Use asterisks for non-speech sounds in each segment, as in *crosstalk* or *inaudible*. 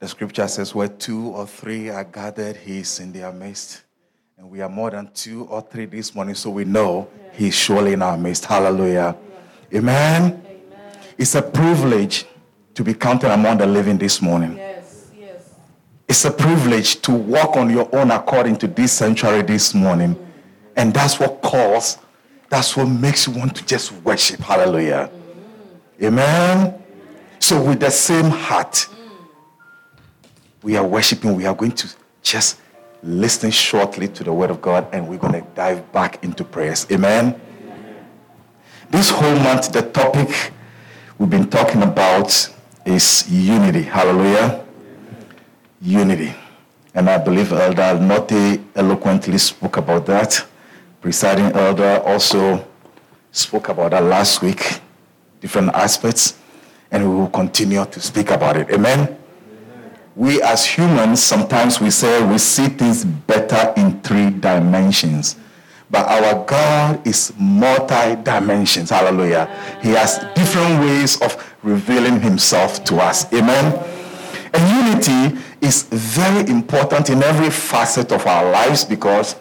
The scripture says, where two or three are gathered, he is in their midst. And we are more than two or three this morning, so we know he's surely in our midst. Hallelujah. Amen. Amen. It's a privilege to be counted among the living this morning. Yes, yes. It's a privilege to walk on your own according to this sanctuary this morning. And that's what calls, that's what makes you want to just worship. Hallelujah. Mm-hmm. Amen. So, with the same heart, we are worshiping, we are going to just listen shortly to the word of God and we're going to dive back into prayers. Amen. Amen. This whole month, the topic we've been talking about is unity. Hallelujah. Unity. And I believe Elder Note eloquently spoke about that. Presiding Elder also spoke about that last week, different aspects, and we will continue to speak about it. Amen we as humans sometimes we say we see things better in three dimensions. But our god is multi dimensions hallelujah. He has different ways of revealing himself to us. Amen. And unity is very important in every facet of our lives because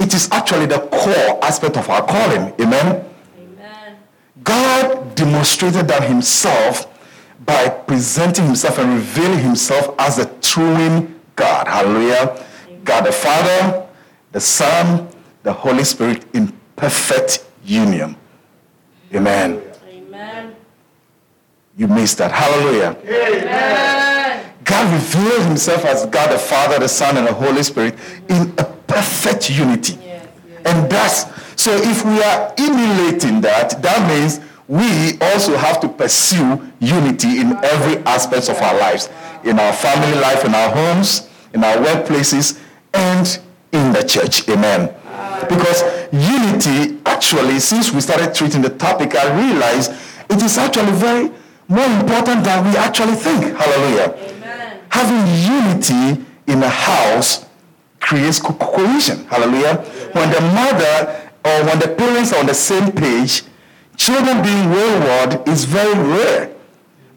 it is actually the core aspect of our calling. Amen, amen. god demonstrated that himself by presenting himself and revealing himself as the true God. Hallelujah. God the Father, the Son, the Holy Spirit in perfect union. Amen. Amen. You missed that. Hallelujah. Amen. God revealed himself as God the Father, the Son, and the Holy Spirit in a perfect unity. Yes, yes. And that's so if we are emulating that, that means we also have to pursue unity in every aspect of our lives in our family life in our homes in our workplaces and in the church. Amen. Because unity actually since we started treating the topic i realized it is actually very more important than we actually think. Hallelujah. Amen. having unity in a house creates co- cohesion. Hallelujah. When the mother or when the parents are on the same page children being wayward is very rare.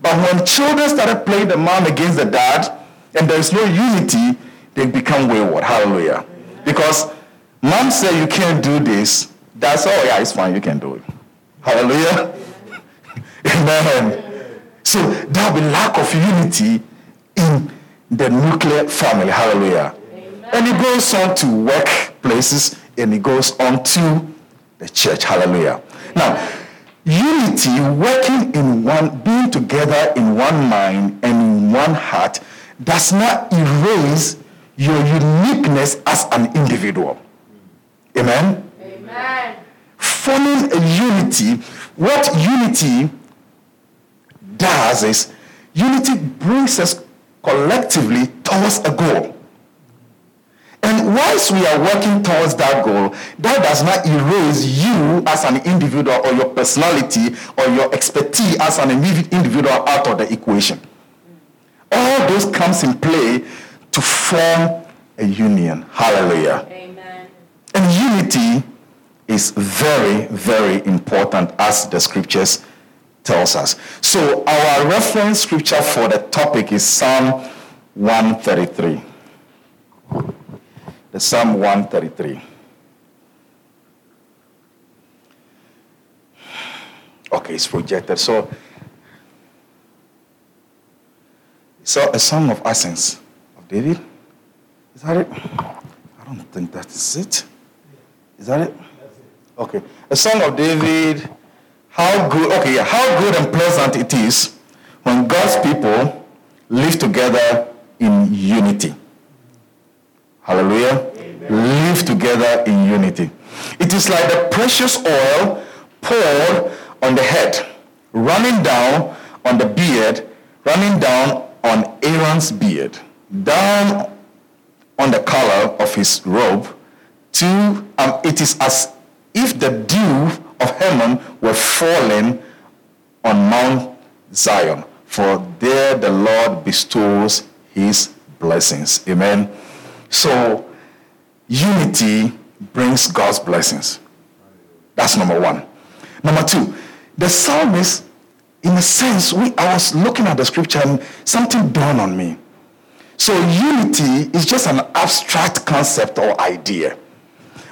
But when children started playing the mom against the dad, and there is no unity, they become wayward. Hallelujah. Because mom said you can't do this. That's all. Oh, yeah, it's fine. You can do it. Hallelujah. *laughs* Amen. So there'll be lack of unity in the nuclear family. Hallelujah. Amen. And it goes on to workplaces and it goes on to the church. Hallelujah. Now, Unity, working in one, being together in one mind and in one heart, does not erase your uniqueness as an individual. Amen? Amen. Forming a unity, what unity does is unity brings us collectively towards a goal. And whilst we are working towards that goal, that does not erase you as an individual or your personality or your expertise as an individual out of the equation. All those comes in play to form a union. Hallelujah. Amen. And unity is very, very important as the scriptures tells us. So our reference scripture for the topic is Psalm 133 the Psalm 133. Okay, it's projected. So, so a song of ascents of David. Is that it? I don't think that is it. Is that it? Okay. A song of David. How good, okay, how good and pleasant it is when God's people live together in unity. Hallelujah. Amen. Live together in unity. It is like the precious oil poured on the head, running down on the beard, running down on Aaron's beard, down on the collar of his robe. To um, it is as if the dew of Hermon were falling on Mount Zion, for there the Lord bestows his blessings. Amen. So, unity brings God's blessings. That's number one. Number two, the psalmist, in a sense, we, I was looking at the scripture and something dawned on me. So unity is just an abstract concept or idea.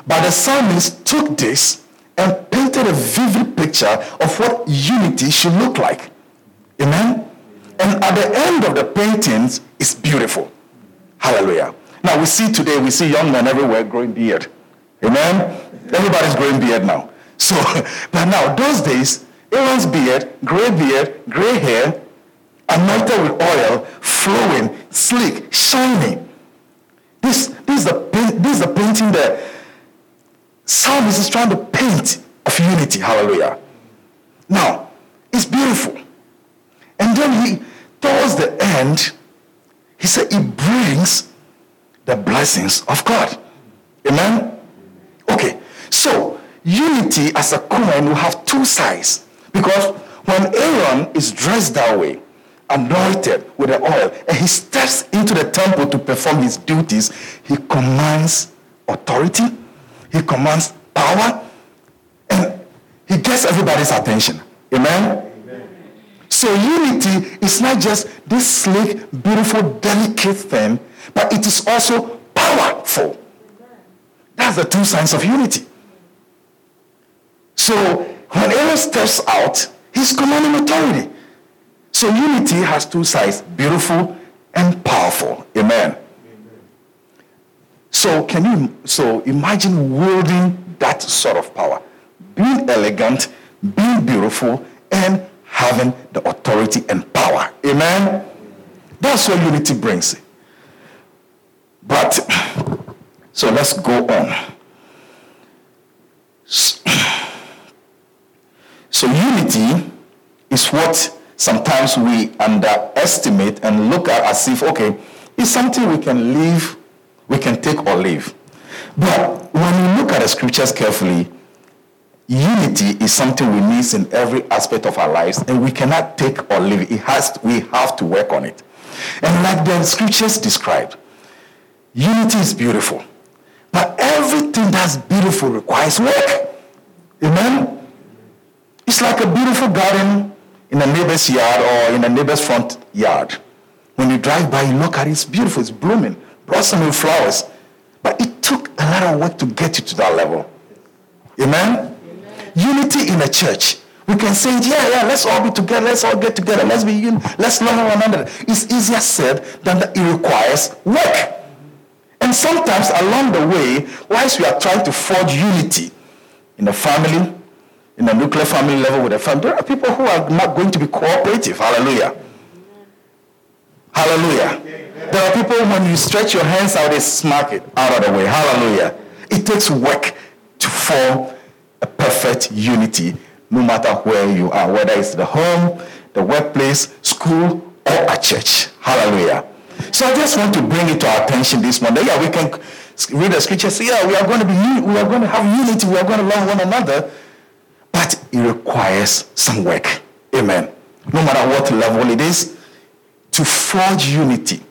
But the psalmist took this and painted a vivid picture of what unity should look like. Amen? And at the end of the paintings, it's beautiful. Hallelujah. Now we see today, we see young men everywhere growing beard. Amen? Everybody's growing beard now. So, *laughs* but now, those days, Aaron's beard, gray beard, gray hair, anointed with oil, flowing, sleek, shining. This, this, is, the, this is the painting that psalmist is trying to paint of unity. Hallelujah. Now, it's beautiful. And then he, towards the end, he said it brings the blessings of God. Amen? Okay, so unity as a coin will have two sides. Because when Aaron is dressed that way, anointed with the oil, and he steps into the temple to perform his duties, he commands authority, he commands power, and he gets everybody's attention. Amen? So unity is not just this slick, beautiful, delicate thing, but it is also powerful. That's the two signs of unity. So when Aaron steps out, he's commanding authority. So unity has two sides, beautiful and powerful. Amen. So can you so imagine wielding that sort of power? Being elegant, being beautiful, and having the authority and power. Amen. That's what unity brings. But so let's go on. So unity is what sometimes we underestimate and look at as if, okay, it's something we can leave, we can take or leave. But when we look at the scriptures carefully, unity is something we need in every aspect of our lives, and we cannot take or leave. It has we have to work on it. And like the scriptures described, unity is beautiful. But everything that's beautiful requires work. Amen? It's like a beautiful garden in a neighbor's yard or in a neighbor's front yard. When you drive by, you look at it, it's beautiful, it's blooming, blossoming flowers. But it took a lot of work to get you to that level. Amen? Amen. Unity in a church. We can say, yeah, yeah, let's all be together, let's all get together, let's be un- let's love one another. It's easier said than that it requires work. And sometimes along the way, whilst we are trying to forge unity in the family, in the nuclear family level with a family, there are people who are not going to be cooperative. Hallelujah. Hallelujah. There are people when you stretch your hands out, they smack it out of the way. Hallelujah. It takes work to form a perfect unity, no matter where you are, whether it's the home, the workplace, school, or a church. Hallelujah. So I just want to bring it to our attention this morning. Yeah, we can read the scripture. Say, yeah, we are going to be, we are going to have unity. We are going to love one another. But it requires some work. Amen. No matter what level it is, to forge unity,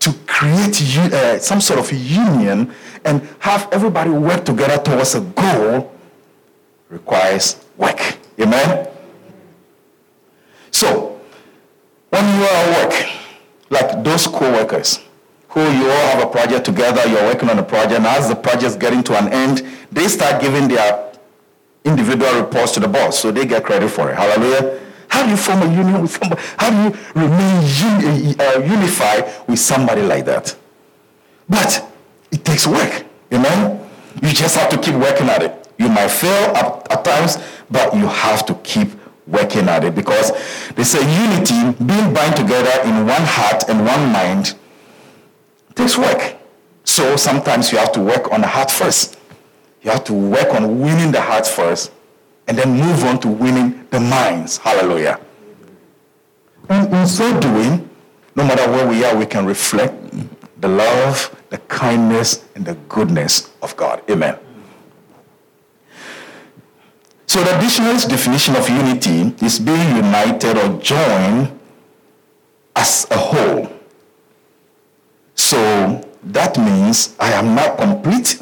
to create uh, some sort of union and have everybody work together towards a goal requires work. Amen. So, when you are at work, like those co-workers who you all have a project together, you're working on a project, and as the project's getting to an end, they start giving their individual reports to the boss, so they get credit for it. Hallelujah. How do you form a union with somebody? How do you remain uh, unified with somebody like that? But it takes work, you know? You just have to keep working at it. You might fail at, at times, but you have to keep working at it because they say unity, being bound together in one heart and one mind, takes work. So sometimes you have to work on the heart first. You have to work on winning the hearts first and then move on to winning the minds. Hallelujah. And in so doing, no matter where we are, we can reflect the love, the kindness, and the goodness of God. Amen. So the dictionary's definition of unity is being united or joined as a whole. So that means I am not complete,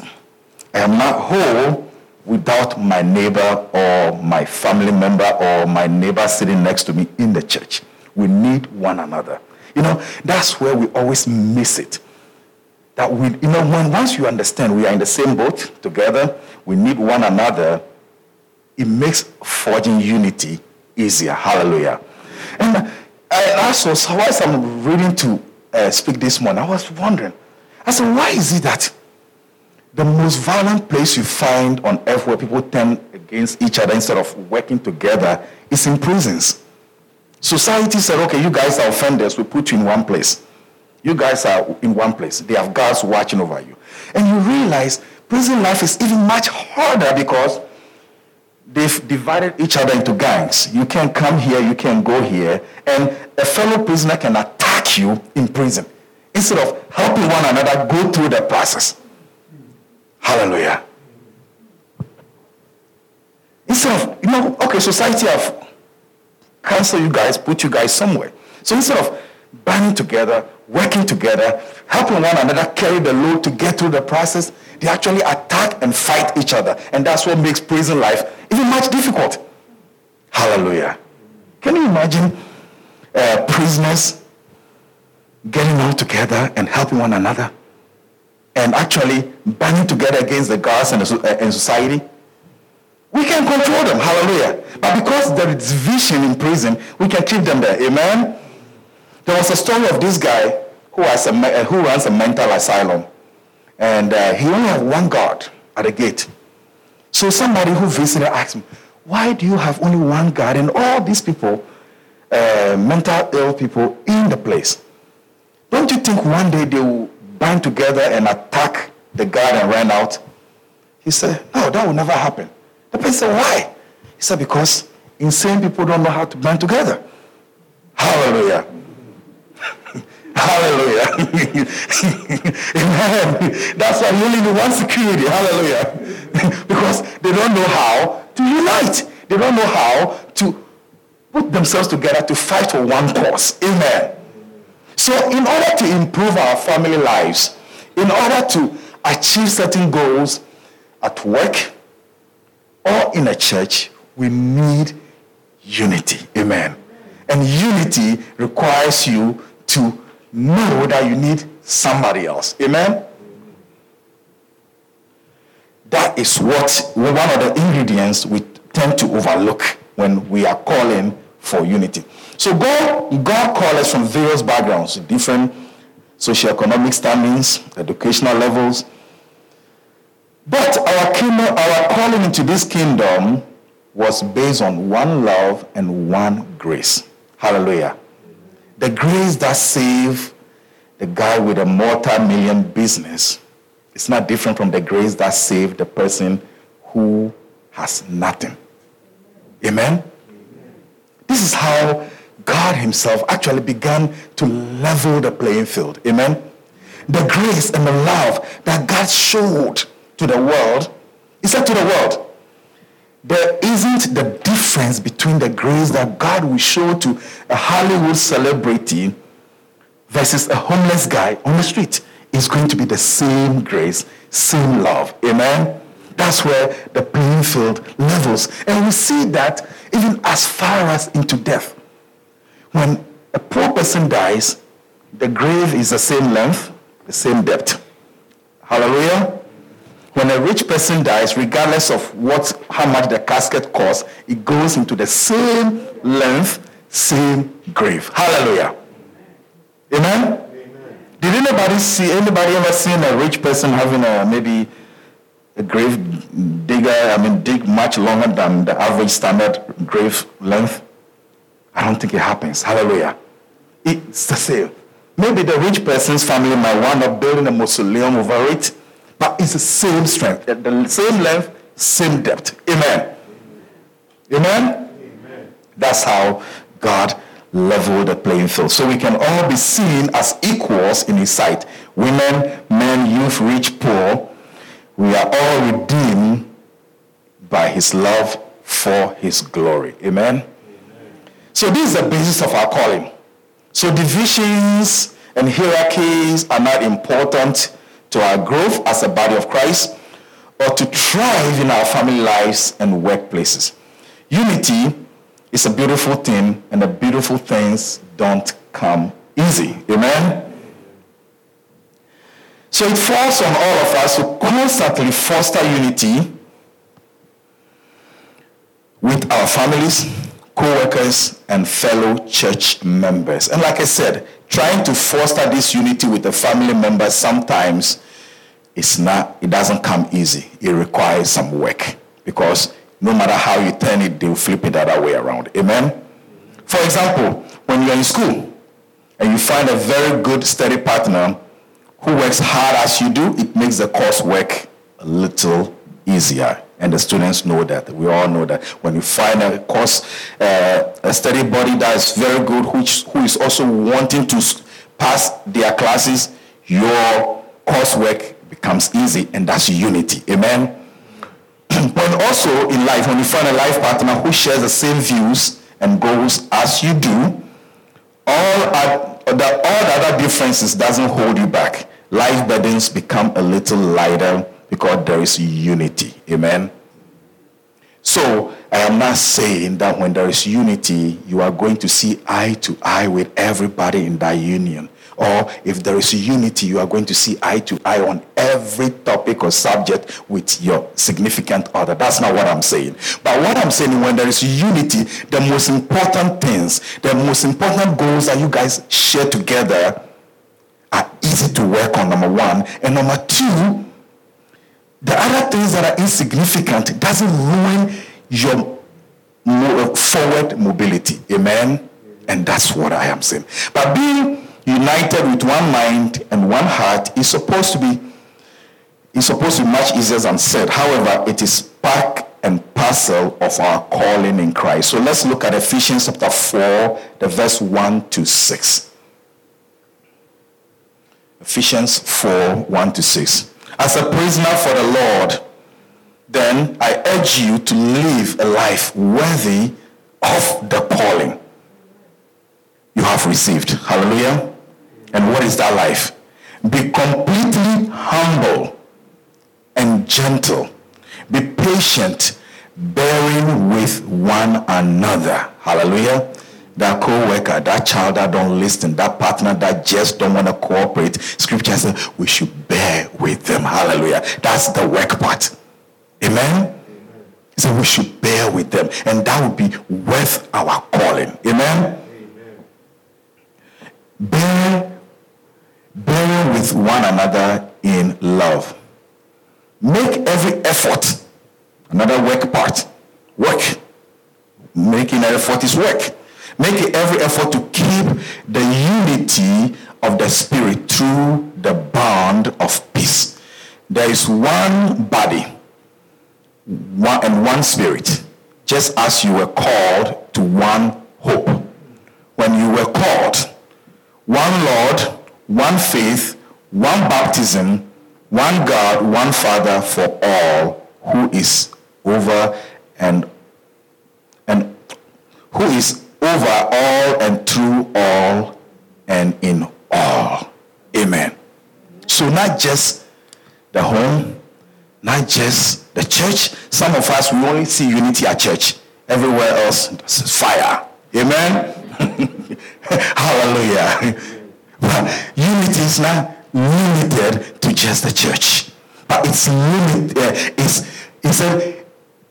I am not whole without my neighbor or my family member or my neighbor sitting next to me in the church. We need one another. You know, that's where we always miss it. That we, you know, when once you understand we are in the same boat together, we need one another, it makes forging unity easier. Hallelujah. And I also, whilst I'm reading to uh, speak this morning, I was wondering, I said, why is it that the most violent place you find on earth where people turn against each other instead of working together is in prisons? Society said, okay, you guys are offenders, we put you in one place. You guys are in one place. They have guards watching over you. And you realize prison life is even much harder because they've divided each other into gangs. You can come here, you can go here, and a fellow prisoner can attack you in prison instead of helping one another go through the process. Hallelujah. Instead of, you know, okay, society have cancel you guys, put you guys somewhere. So instead of banding together, working together, helping one another carry the load to get through the process, they actually attack and fight each other. And that's what makes prison life even much difficult. Hallelujah. Can you imagine uh, prisoners getting all together and helping one another and actually banding together against the guards and, uh, and society? We can control them, hallelujah. But because there is vision in prison, we can keep them there, amen? There was a story of this guy who, has a, uh, who runs a mental asylum, and uh, he only had one guard at the gate. So somebody who visited asked him, why do you have only one guard and all these people, uh, mental ill people, in the place? Don't you think one day they will bind together and attack the guard and run out? He said, no, that will never happen. The person said, why? He said, because insane people don't know how to band together. Hallelujah. Hallelujah. *laughs* Amen. That's why you only need one security. Hallelujah. *laughs* because they don't know how to unite. They don't know how to put themselves together to fight for one cause. Amen. So in order to improve our family lives, in order to achieve certain goals at work or in a church, we need unity. Amen. And unity requires you to know that you need somebody else. Amen? That is what one of the ingredients we tend to overlook when we are calling for unity. So God, God calls us from various backgrounds, different socioeconomic standings, educational levels. But our kingdom, our calling into this kingdom was based on one love and one grace. Hallelujah. The grace that saved the guy with a multi-million business is not different from the grace that saved the person who has nothing. Amen? Amen? This is how God himself actually began to level the playing field. Amen? The grace and the love that God showed to the world, he said to the world, there isn't the difference between the grace that God will show to a Hollywood celebrity versus a homeless guy on the street. is going to be the same grace, same love. Amen? That's where the playing field levels. And we see that even as far as into death. When a poor person dies, the grave is the same length, the same depth. Hallelujah when a rich person dies, regardless of what, how much the casket costs, it goes into the same length, same grave. Hallelujah. Amen? Amen. Did anybody see, anybody ever seen a rich person having a, maybe a grave digger, I mean, dig much longer than the average standard grave length? I don't think it happens. Hallelujah. It's the same. Maybe the rich person's family might wind up building a mausoleum over it but it's the same strength, the same length, same depth. Amen. Amen? Amen. That's how God leveled the playing field. So we can all be seen as equals in his sight. Women, men, youth, rich, poor. We are all redeemed by his love for his glory. Amen? Amen? So this is the basis of our calling. So divisions and hierarchies are not important to our growth as a body of Christ or to thrive in our family lives and workplaces. Unity is a beautiful thing, and the beautiful things don't come easy. Amen? So it falls on all of us to constantly foster unity with our families, co-workers, and fellow church members. And like I said, trying to foster this unity with the family members sometimes it's not it doesn't come easy. It requires some work because no matter how you turn it, they'll flip it the other way around. Amen. For example, when you're in school and you find a very good steady partner who works hard as you do, it makes the coursework a little easier. And the students know that. We all know that when you find a course, uh, a steady body that is very good, which who is also wanting to pass their classes, your coursework becomes easy, and that's unity. Amen. *clears throat* but also in life, when you find a life partner who shares the same views and goals as you do, all, are, the, all the other differences doesn't hold you back. Life burdens become a little lighter because there is unity. Amen. So I am not saying that when there is unity, you are going to see eye to eye with everybody in that union. Or if there is unity, you are going to see eye to eye on every topic or subject with your significant other. That's not what I'm saying. But what I'm saying, when there is unity, the most important things, the most important goals that you guys share together are easy to work on, number one. And number two, the other things that are insignificant doesn't ruin your uh, forward mobility. Amen? And that's what I am saying. But being united with one mind and one heart is supposed to be is supposed to be much easier than said. However, it is part and parcel of our calling in Christ. So let's look at Ephesians chapter 4, the verse 1 to 6. Ephesians 4, 1 to 6 as a prisoner for the Lord, then I urge you to live a life worthy of the calling you have received. Hallelujah. And what is that life? Be completely humble and gentle. Be patient, bearing with one another. Hallelujah that co-worker, that child that don't listen, that partner that just don't want to cooperate. Scripture says we should bear with them. Hallelujah. That's the work part. Amen. So we should bear with them. And that would be worth our calling. Amen. Amen. Bear, bear with one another in love. Make every effort. Another work part. Work. Making effort is work Make every effort to keep the unity of the Spirit through the bond of peace. There is one body one, and one Spirit, just as you were called to one hope. When you were called, one Lord, one faith, one baptism, one God, one Father for all, who is over and and who is over all and through all and in all. Amen. So not just the home, not just the church. Some of us, we only see unity at church. Everywhere else, is fire. Amen. *laughs* Hallelujah. But *laughs* unity is not limited to just the church. But it's limited, uh, it's, it's a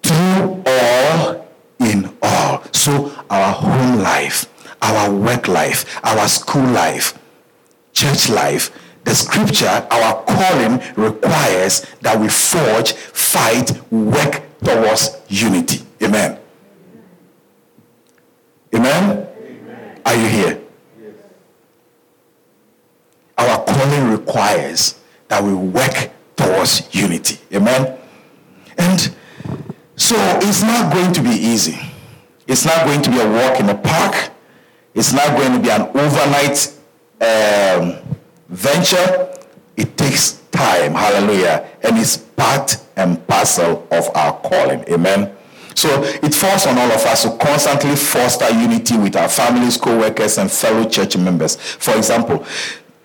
through all in all. So our home life, our work life, our school life, church life, the scripture, our calling requires that we forge, fight, work towards unity. Amen. Amen? Amen. Are you here? Yes. Our calling requires that we work towards unity. Amen? And so it's not going to be easy. It's not going to be a walk in the park. It's not going to be an overnight um, venture. It takes time. Hallelujah. And it's part and parcel of our calling. Amen. So it falls on all of us to constantly foster unity with our families, co-workers, and fellow church members. For example,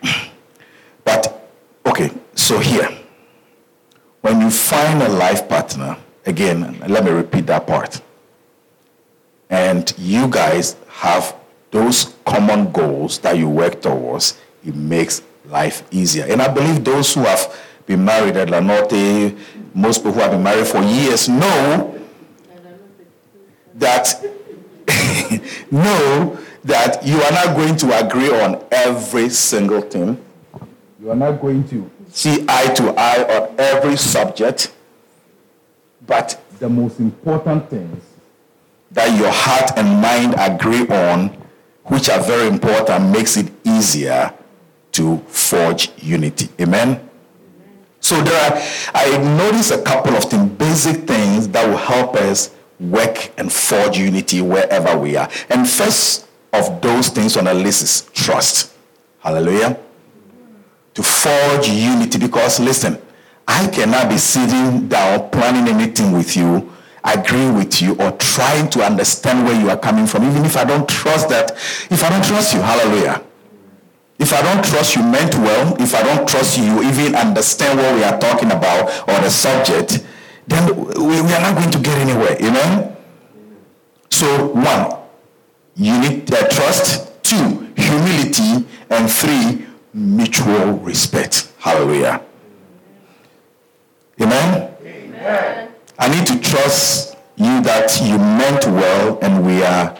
*clears throat* but okay, so here, when you find a life partner, Again, let me repeat that part. And you guys have those common goals that you work towards, it makes life easier. And I believe those who have been married at La Norte, most people who have been married for years know that *laughs* know that you are not going to agree on every single thing. You are not going to see eye to eye on every subject. But the most important things that your heart and mind agree on, which are very important, makes it easier to forge unity. Amen. So there are, I noticed a couple of things, basic things that will help us work and forge unity wherever we are. And first of those things on the list is trust. Hallelujah. To forge unity, because listen, I cannot be sitting down planning anything with you, agree with you, or trying to understand where you are coming from, even if I don't trust that, if I don't trust you, hallelujah. If I don't trust you meant well, if I don't trust you, even understand what we are talking about or the subject, then we, we are not going to get anywhere. Amen? So, one, you need uh, trust. Two, humility. And three, mutual respect. Hallelujah. Amen? Amen. I need to trust you that you meant well and we are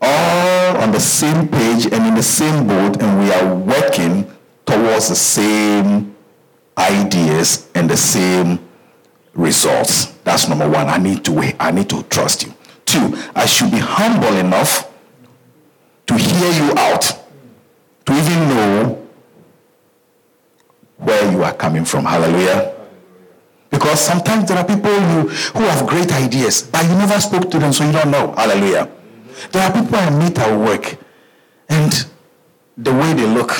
all on the same page and in the same boat and we are working towards the same ideas and the same results. That's number one. I need to I need to trust you. Two, I should be humble enough to hear you out, to even know where you are coming from. Hallelujah. Because sometimes there are people who, who have great ideas, but you never spoke to them, so you don't know. Hallelujah. There are people I meet at work, and the way they look,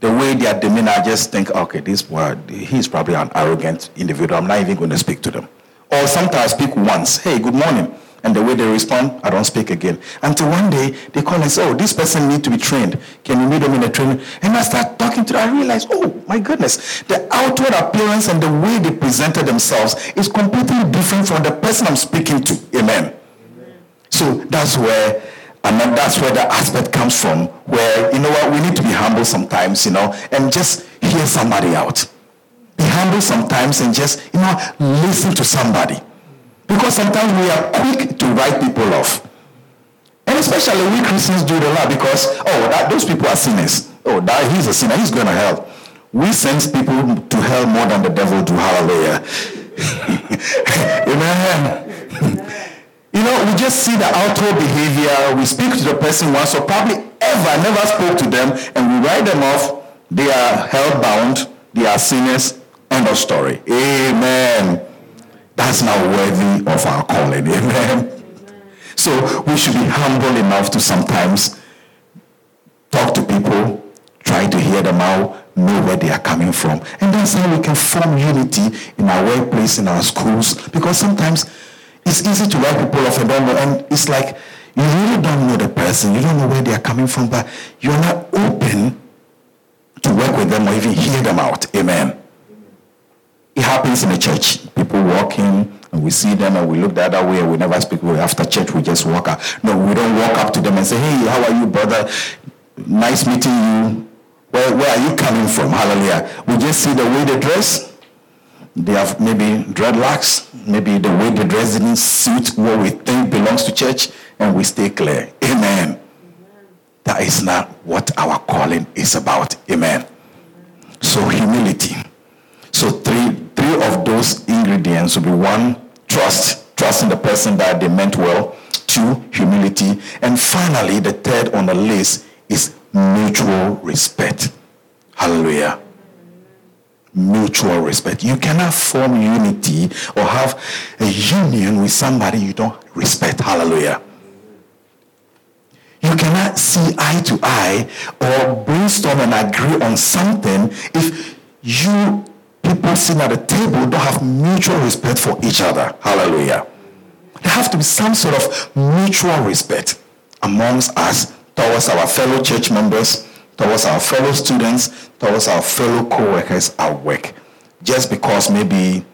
the way their demeanor, I just think, okay, this boy, he's probably an arrogant individual. I'm not even going to speak to them. Or sometimes I speak once, hey, good morning. And the way they respond, I don't speak again. Until one day they call and say, oh, this person needs to be trained. Can you meet them in a training? And I start I realize, oh, my goodness, the outward appearance and the way they presented themselves is completely different from the person I'm speaking to. Amen. Amen. So that's where and then that's where the aspect comes from, where, you know what, we need to be humble sometimes, you know, and just hear somebody out. Be humble sometimes and just, you know, listen to somebody. Because sometimes we are quick to write people off. And especially we Christians do it a lot because, oh, that, those people are sinners. Oh, that, he's a sinner. He's going to hell. We send people to hell more than the devil do. Hallelujah. *laughs* Amen. You know, we just see the outward behavior. We speak to the person once or probably ever never spoke to them and we write them off. They are hell bound. They are sinners. End of story. Amen. That's not worthy of our calling. Amen. So we should be humble enough to sometimes talk to people, to hear them out, know where they are coming from. And that's how we can form unity in our workplace, in our schools. Because sometimes it's easy to write people off and don't know. And it's like you really don't know the person. You don't know where they are coming from, but you're not open to work with them or even hear them out. Amen. It happens in the church. People walk in and we see them and we look the other way and we never speak. After church, we just walk out. No, we don't walk up to them and say, hey, how are you, brother? Nice meeting you. Where, where are you coming from? Hallelujah. We just see the way they dress they have maybe dreadlocks, maybe the way they dress didn't suit what we think belongs to church, and we stay clear. Amen. That is not what our calling is about. Amen. So humility. So three three of those ingredients will be one, trust, trust in the person that they meant well. Two, humility. And finally, the third on the list is mutual respect. Hallelujah mutual respect. You cannot form unity or have a union with somebody you don't respect. Hallelujah. You cannot see eye to eye or brainstorm and agree on something if you people sitting at the table don't have mutual respect for each other. Hallelujah. There have to be some sort of mutual respect amongst us towards our fellow church members, towards our fellow students, towards our fellow co-workers at work. Just because maybe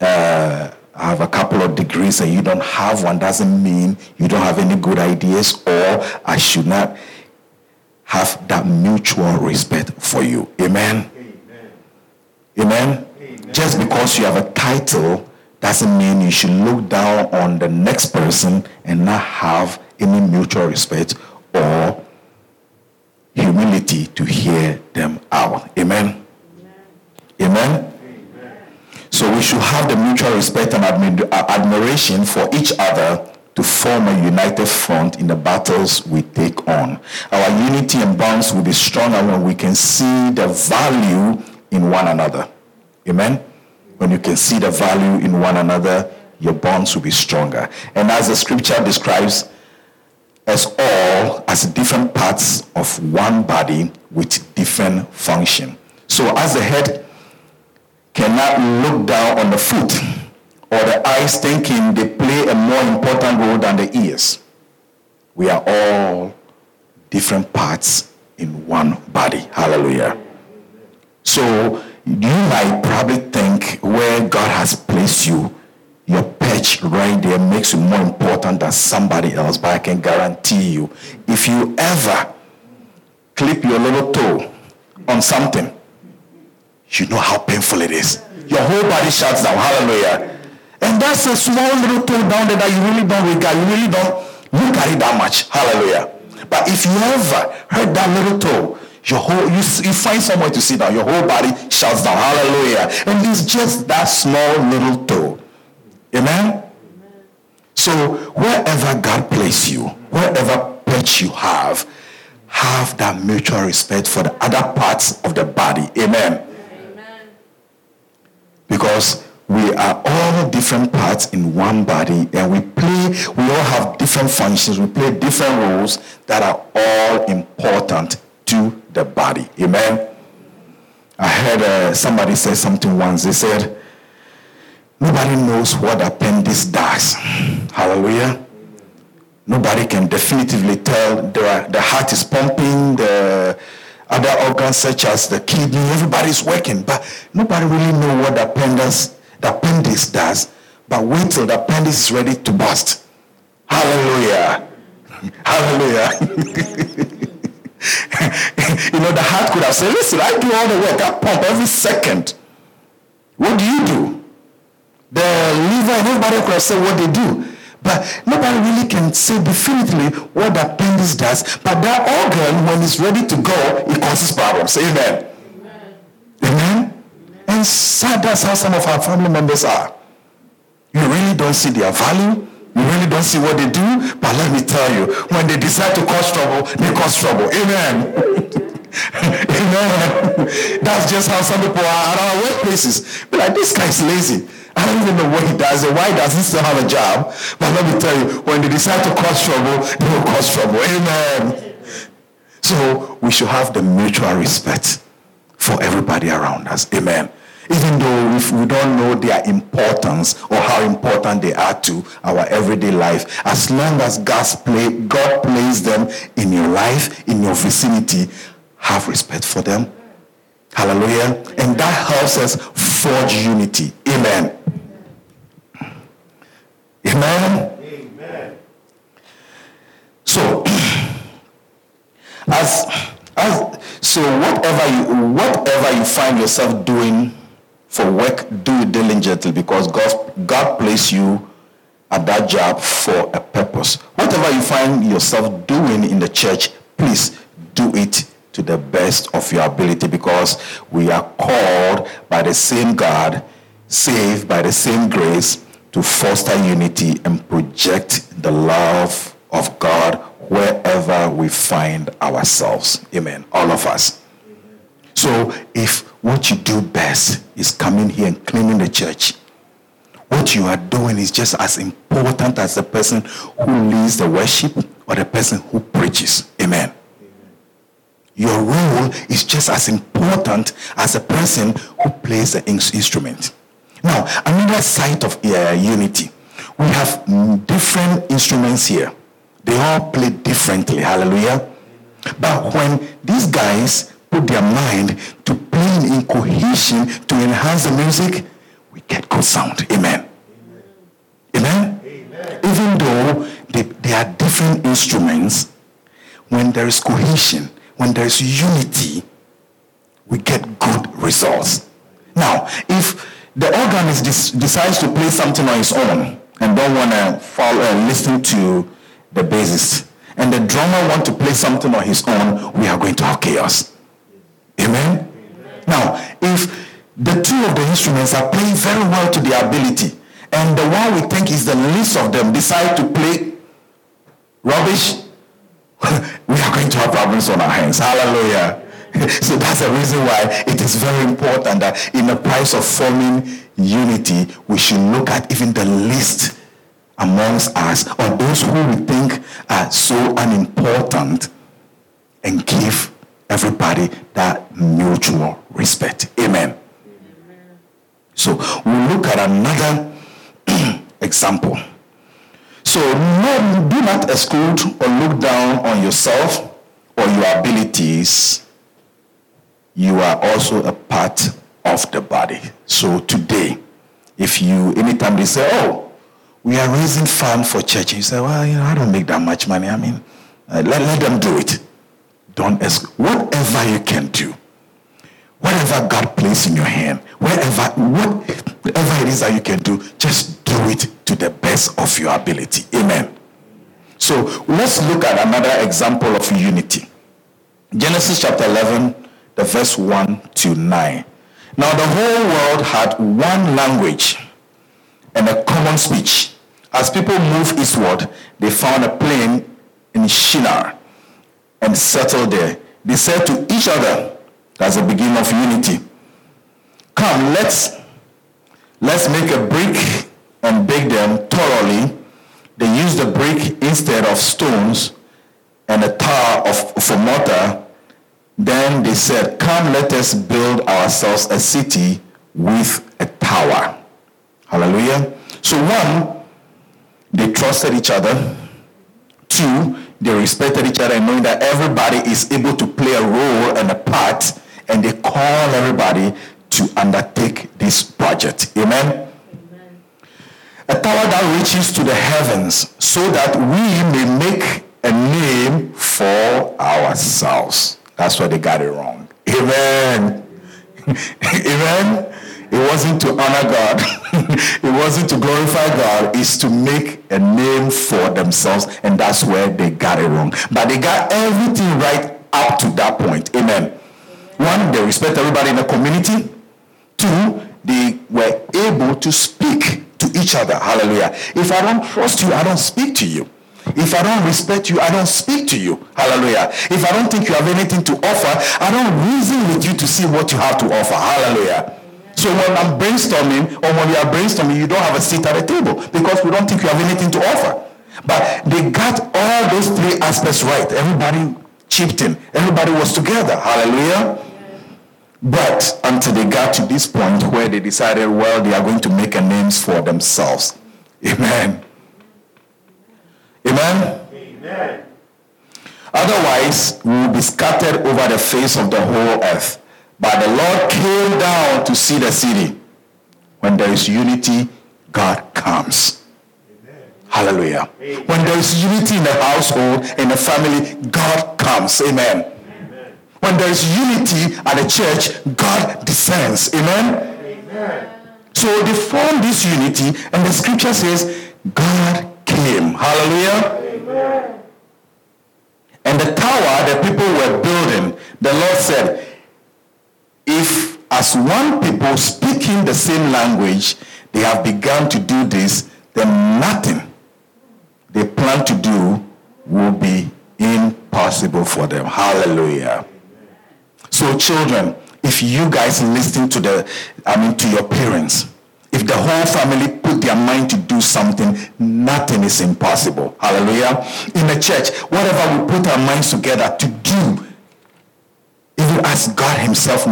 uh, I have a couple of degrees and you don't have one doesn't mean you don't have any good ideas or I should not have that mutual respect for you. Amen. Amen. Amen. Just because you have a title doesn't mean you should look down on the next person and not have any mutual respect or humility to hear them out. Amen. Amen. Amen. So we should have the mutual respect and uh, admiration for each other to form a united front in the battles we take on. Our unity and bonds will be stronger when we can see the value in one another. Amen. When you can see the value in one another, your bonds will be stronger. And as the scripture describes, as all as different parts of one body with different function. So as the head cannot look down on the foot or the eyes thinking they play a more important role than the ears. We are all different parts in one body. Hallelujah. So you might probably think where God has placed you, your perch right there makes you more important than somebody else. But I can guarantee you, if you ever clip your little toe on something, you know how painful it is. Your whole body shuts down. Hallelujah. And that's a small little toe down there that you really don't regard. You really don't look at it that much. Hallelujah. But if you ever hurt that little toe, your whole you, you find somewhere to sit down, your whole body shuts down. Hallelujah. And it's just that small little toe. Amen? So wherever God places you, wherever perch you have, have that mutual respect for the other parts of the body. Amen. Amen. Because we are all different parts in one body and we play, we all have different functions, we play different roles that are all important to the body. Amen. I heard uh, somebody say something once. They said, Nobody knows what appendix does. Hallelujah. Nobody can definitively tell the, the heart is pumping, the other organs such as the kidney, everybody's working, but nobody really know what the appendix the appendix does, but wait till the appendix is ready to burst. Hallelujah. Hallelujah. *laughs* you know, the heart could have said, listen, I do all the work. I pump every second. What do you do? The liver and everybody could said what they do. But nobody really can say definitively what the appendix does. But that organ, when it's ready to go, it causes problems. Amen. Amen. Amen. And sad, that's how some of our family members are. You really don't see their value. You really don't see what they do. But let me tell you, when they decide to cause trouble, they cause trouble. Amen. *laughs* Amen. That's just how some people are at our workplaces. Be like, this guy's lazy. I don't even know what he does and why does he still have a job. But let me tell you, when they decide to cause trouble, they will cause trouble. Amen. So we should have the mutual respect for everybody around us. Amen even though if we don't know their importance or how important they are to our everyday life, as long as God's play, God places them in your life, in your vicinity, have respect for them. Hallelujah. And that helps us forge unity. Amen. Amen. Amen. So, *clears throat* as as so whatever you whatever you find yourself doing for work, do it diligently because God, God placed you at that job for a purpose. Whatever you find yourself doing in the church, please do it to the best of your ability because we are called by the same God, saved by the same grace to foster unity and project the love of God wherever we find ourselves. Amen. All of us. So if what you do best is coming here and cleaning the church, what you are doing is just as important as the person who leads the worship or the person who preaches. Amen. Your role is just as important as the person who plays the instrument. Now, another side of uh, unity. We have different instruments here. They all play differently. Hallelujah. But when these guys put their mind to playing in cohesion to enhance the music, we get good sound. Amen. Amen. Amen. Even though they, they are different instruments, when there is cohesion, when there is unity, we get good results. Now, if the organist des- decides to play something on his own and don't want to follow uh, listen to the bassist, and the drummer want to play something on his own, we are going to have chaos. Amen? Now, if the two of the instruments are playing very well to their ability, and the one we think is the least of them decide to play rubbish, *laughs* we are going to have problems on our hands. Hallelujah. *laughs* so that's the reason why it is very important that in the price of forming unity, we should look at even the least amongst us or those who we think are so unimportant and give everybody that mutual respect. Amen. So we'll look at another *clears throat* example. So no, do not exclude or look down on yourself or your abilities. You are also a part of the body. So today, if you anytime they say, "Oh, we are raising fund for church," you say, "Well, you know, I don't make that much money. I mean, uh, let, let them do it." Don't ask. Whatever you can do, whatever God placed in your hand, wherever, whatever it is that you can do, just do it to the best of your ability. Amen. So let's look at another example of unity. Genesis chapter 11, the verse 1 to 9. Now the whole world had one language and a common speech. As people moved eastward, they found a plain in Shinar and settled there. They said to each other, that's the beginning of unity. Come, let's let's make a brick and bake them thoroughly. They used the brick instead of stones and a tar of for mortar. Then they said, Come, let us build ourselves a city with a tower. Hallelujah. So one, they trusted each other. Two, they respected each other and knowing that everybody is able to play a role and a part, and they call everybody to undertake this project. Amen. A tower that reaches to the heavens so that we may make a name for ourselves. That's why they got it wrong. Amen. *laughs* Amen. It wasn't to honor God. *laughs* it wasn't to glorify God. It's to make a name for themselves. And that's where they got it wrong. But they got everything right up to that point. Amen. One, they respect everybody in the community. Two, they were able to speak to each other. Hallelujah. If I don't trust you, I don't speak to you. If I don't respect you, I don't speak to you. Hallelujah. If I don't think you have anything to offer, I don't reason with you to see what you have to offer. Hallelujah. So when I'm brainstorming or when you are brainstorming, you don't have a seat at the table because we don't think you have anything to offer. But they got all those three aspects right. Everybody chipped in. Everybody was together. Hallelujah. But until they got to this point where they decided, well, they are going to make a names for themselves. Amen. Amen. Amen. Otherwise, we will be scattered over the face of the whole earth. But the Lord came down to see the city. When there is unity, God comes. Amen. Hallelujah. Amen. When there is unity in the household, in the family, God comes. Amen. Amen. When there is unity at the church, God descends. Amen. So they form this unity, and the scripture says, God Hallelujah. And the tower the people were building, the Lord said, if as one people speaking the same language, they have begun to do this, then nothing they plan to do will be impossible for them. Hallelujah. So children, if you guys listen to the, I mean, to your parents, if the whole family put their mind to do something, nothing is impossible. Hallelujah. In the church, whatever we put our minds together to do, even as God himself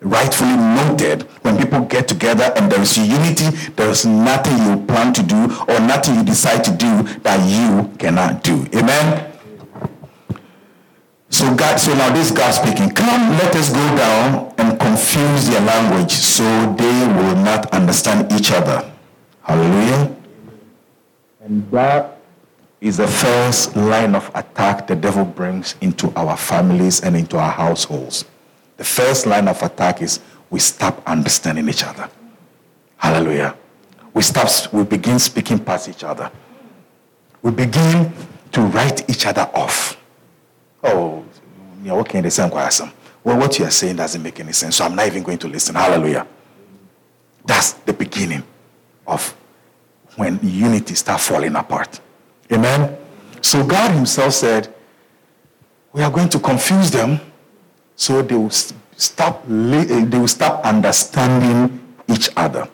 rightfully noted, when people get together and there is unity, there is nothing you plan to do or nothing you decide to do that you cannot do. Amen. So God, so now this God speaking, come let us go down and confuse their language so they will not understand each other. Hallelujah. And that is the first line of attack the devil brings into our families and into our households. The first line of attack is we stop understanding each other. Hallelujah. We stop, we begin speaking past each other. We begin to write each other off. Oh, you're in the same question. Well, what you are saying doesn't make any sense, so I'm not even going to listen. Hallelujah. That's the beginning of when unity start falling apart. Amen. So God Himself said, "We are going to confuse them, so they will stop. Eh, they will stop understanding each other."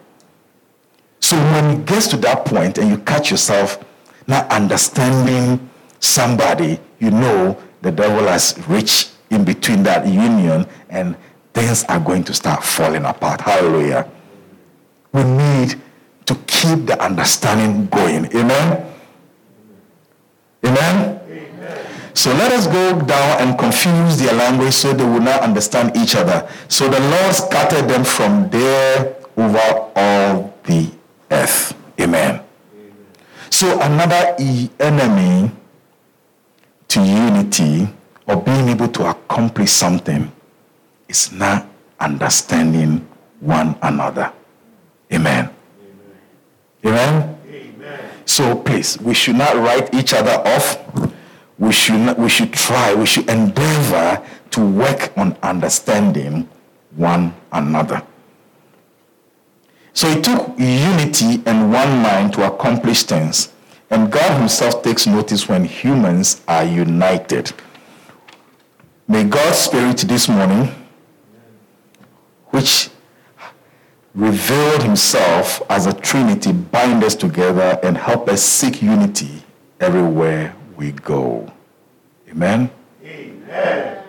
So when it gets to that point, and you catch yourself not understanding somebody, you know the devil has reached in between that union, and things are going to start falling apart. Hallelujah. We need to keep the understanding going. Amen. Amen? Amen. So let us go down and confuse their language so they will not understand each other. So the Lord scattered them from there over all the earth. Amen. Amen. So another enemy to unity or being able to accomplish something is not understanding one another. Amen. Amen. Amen. So please, we should not write each other off. We should not, we should try, we should endeavor to work on understanding one another. So it took unity and one mind to accomplish things. And God Himself takes notice when humans are united. May God's Spirit this morning, which revealed himself as a trinity bind us together and help us seek unity everywhere we go. Amen. Amen.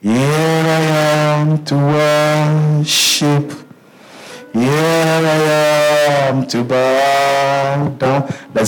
Here I am to worship. Here I am to bow down. Let's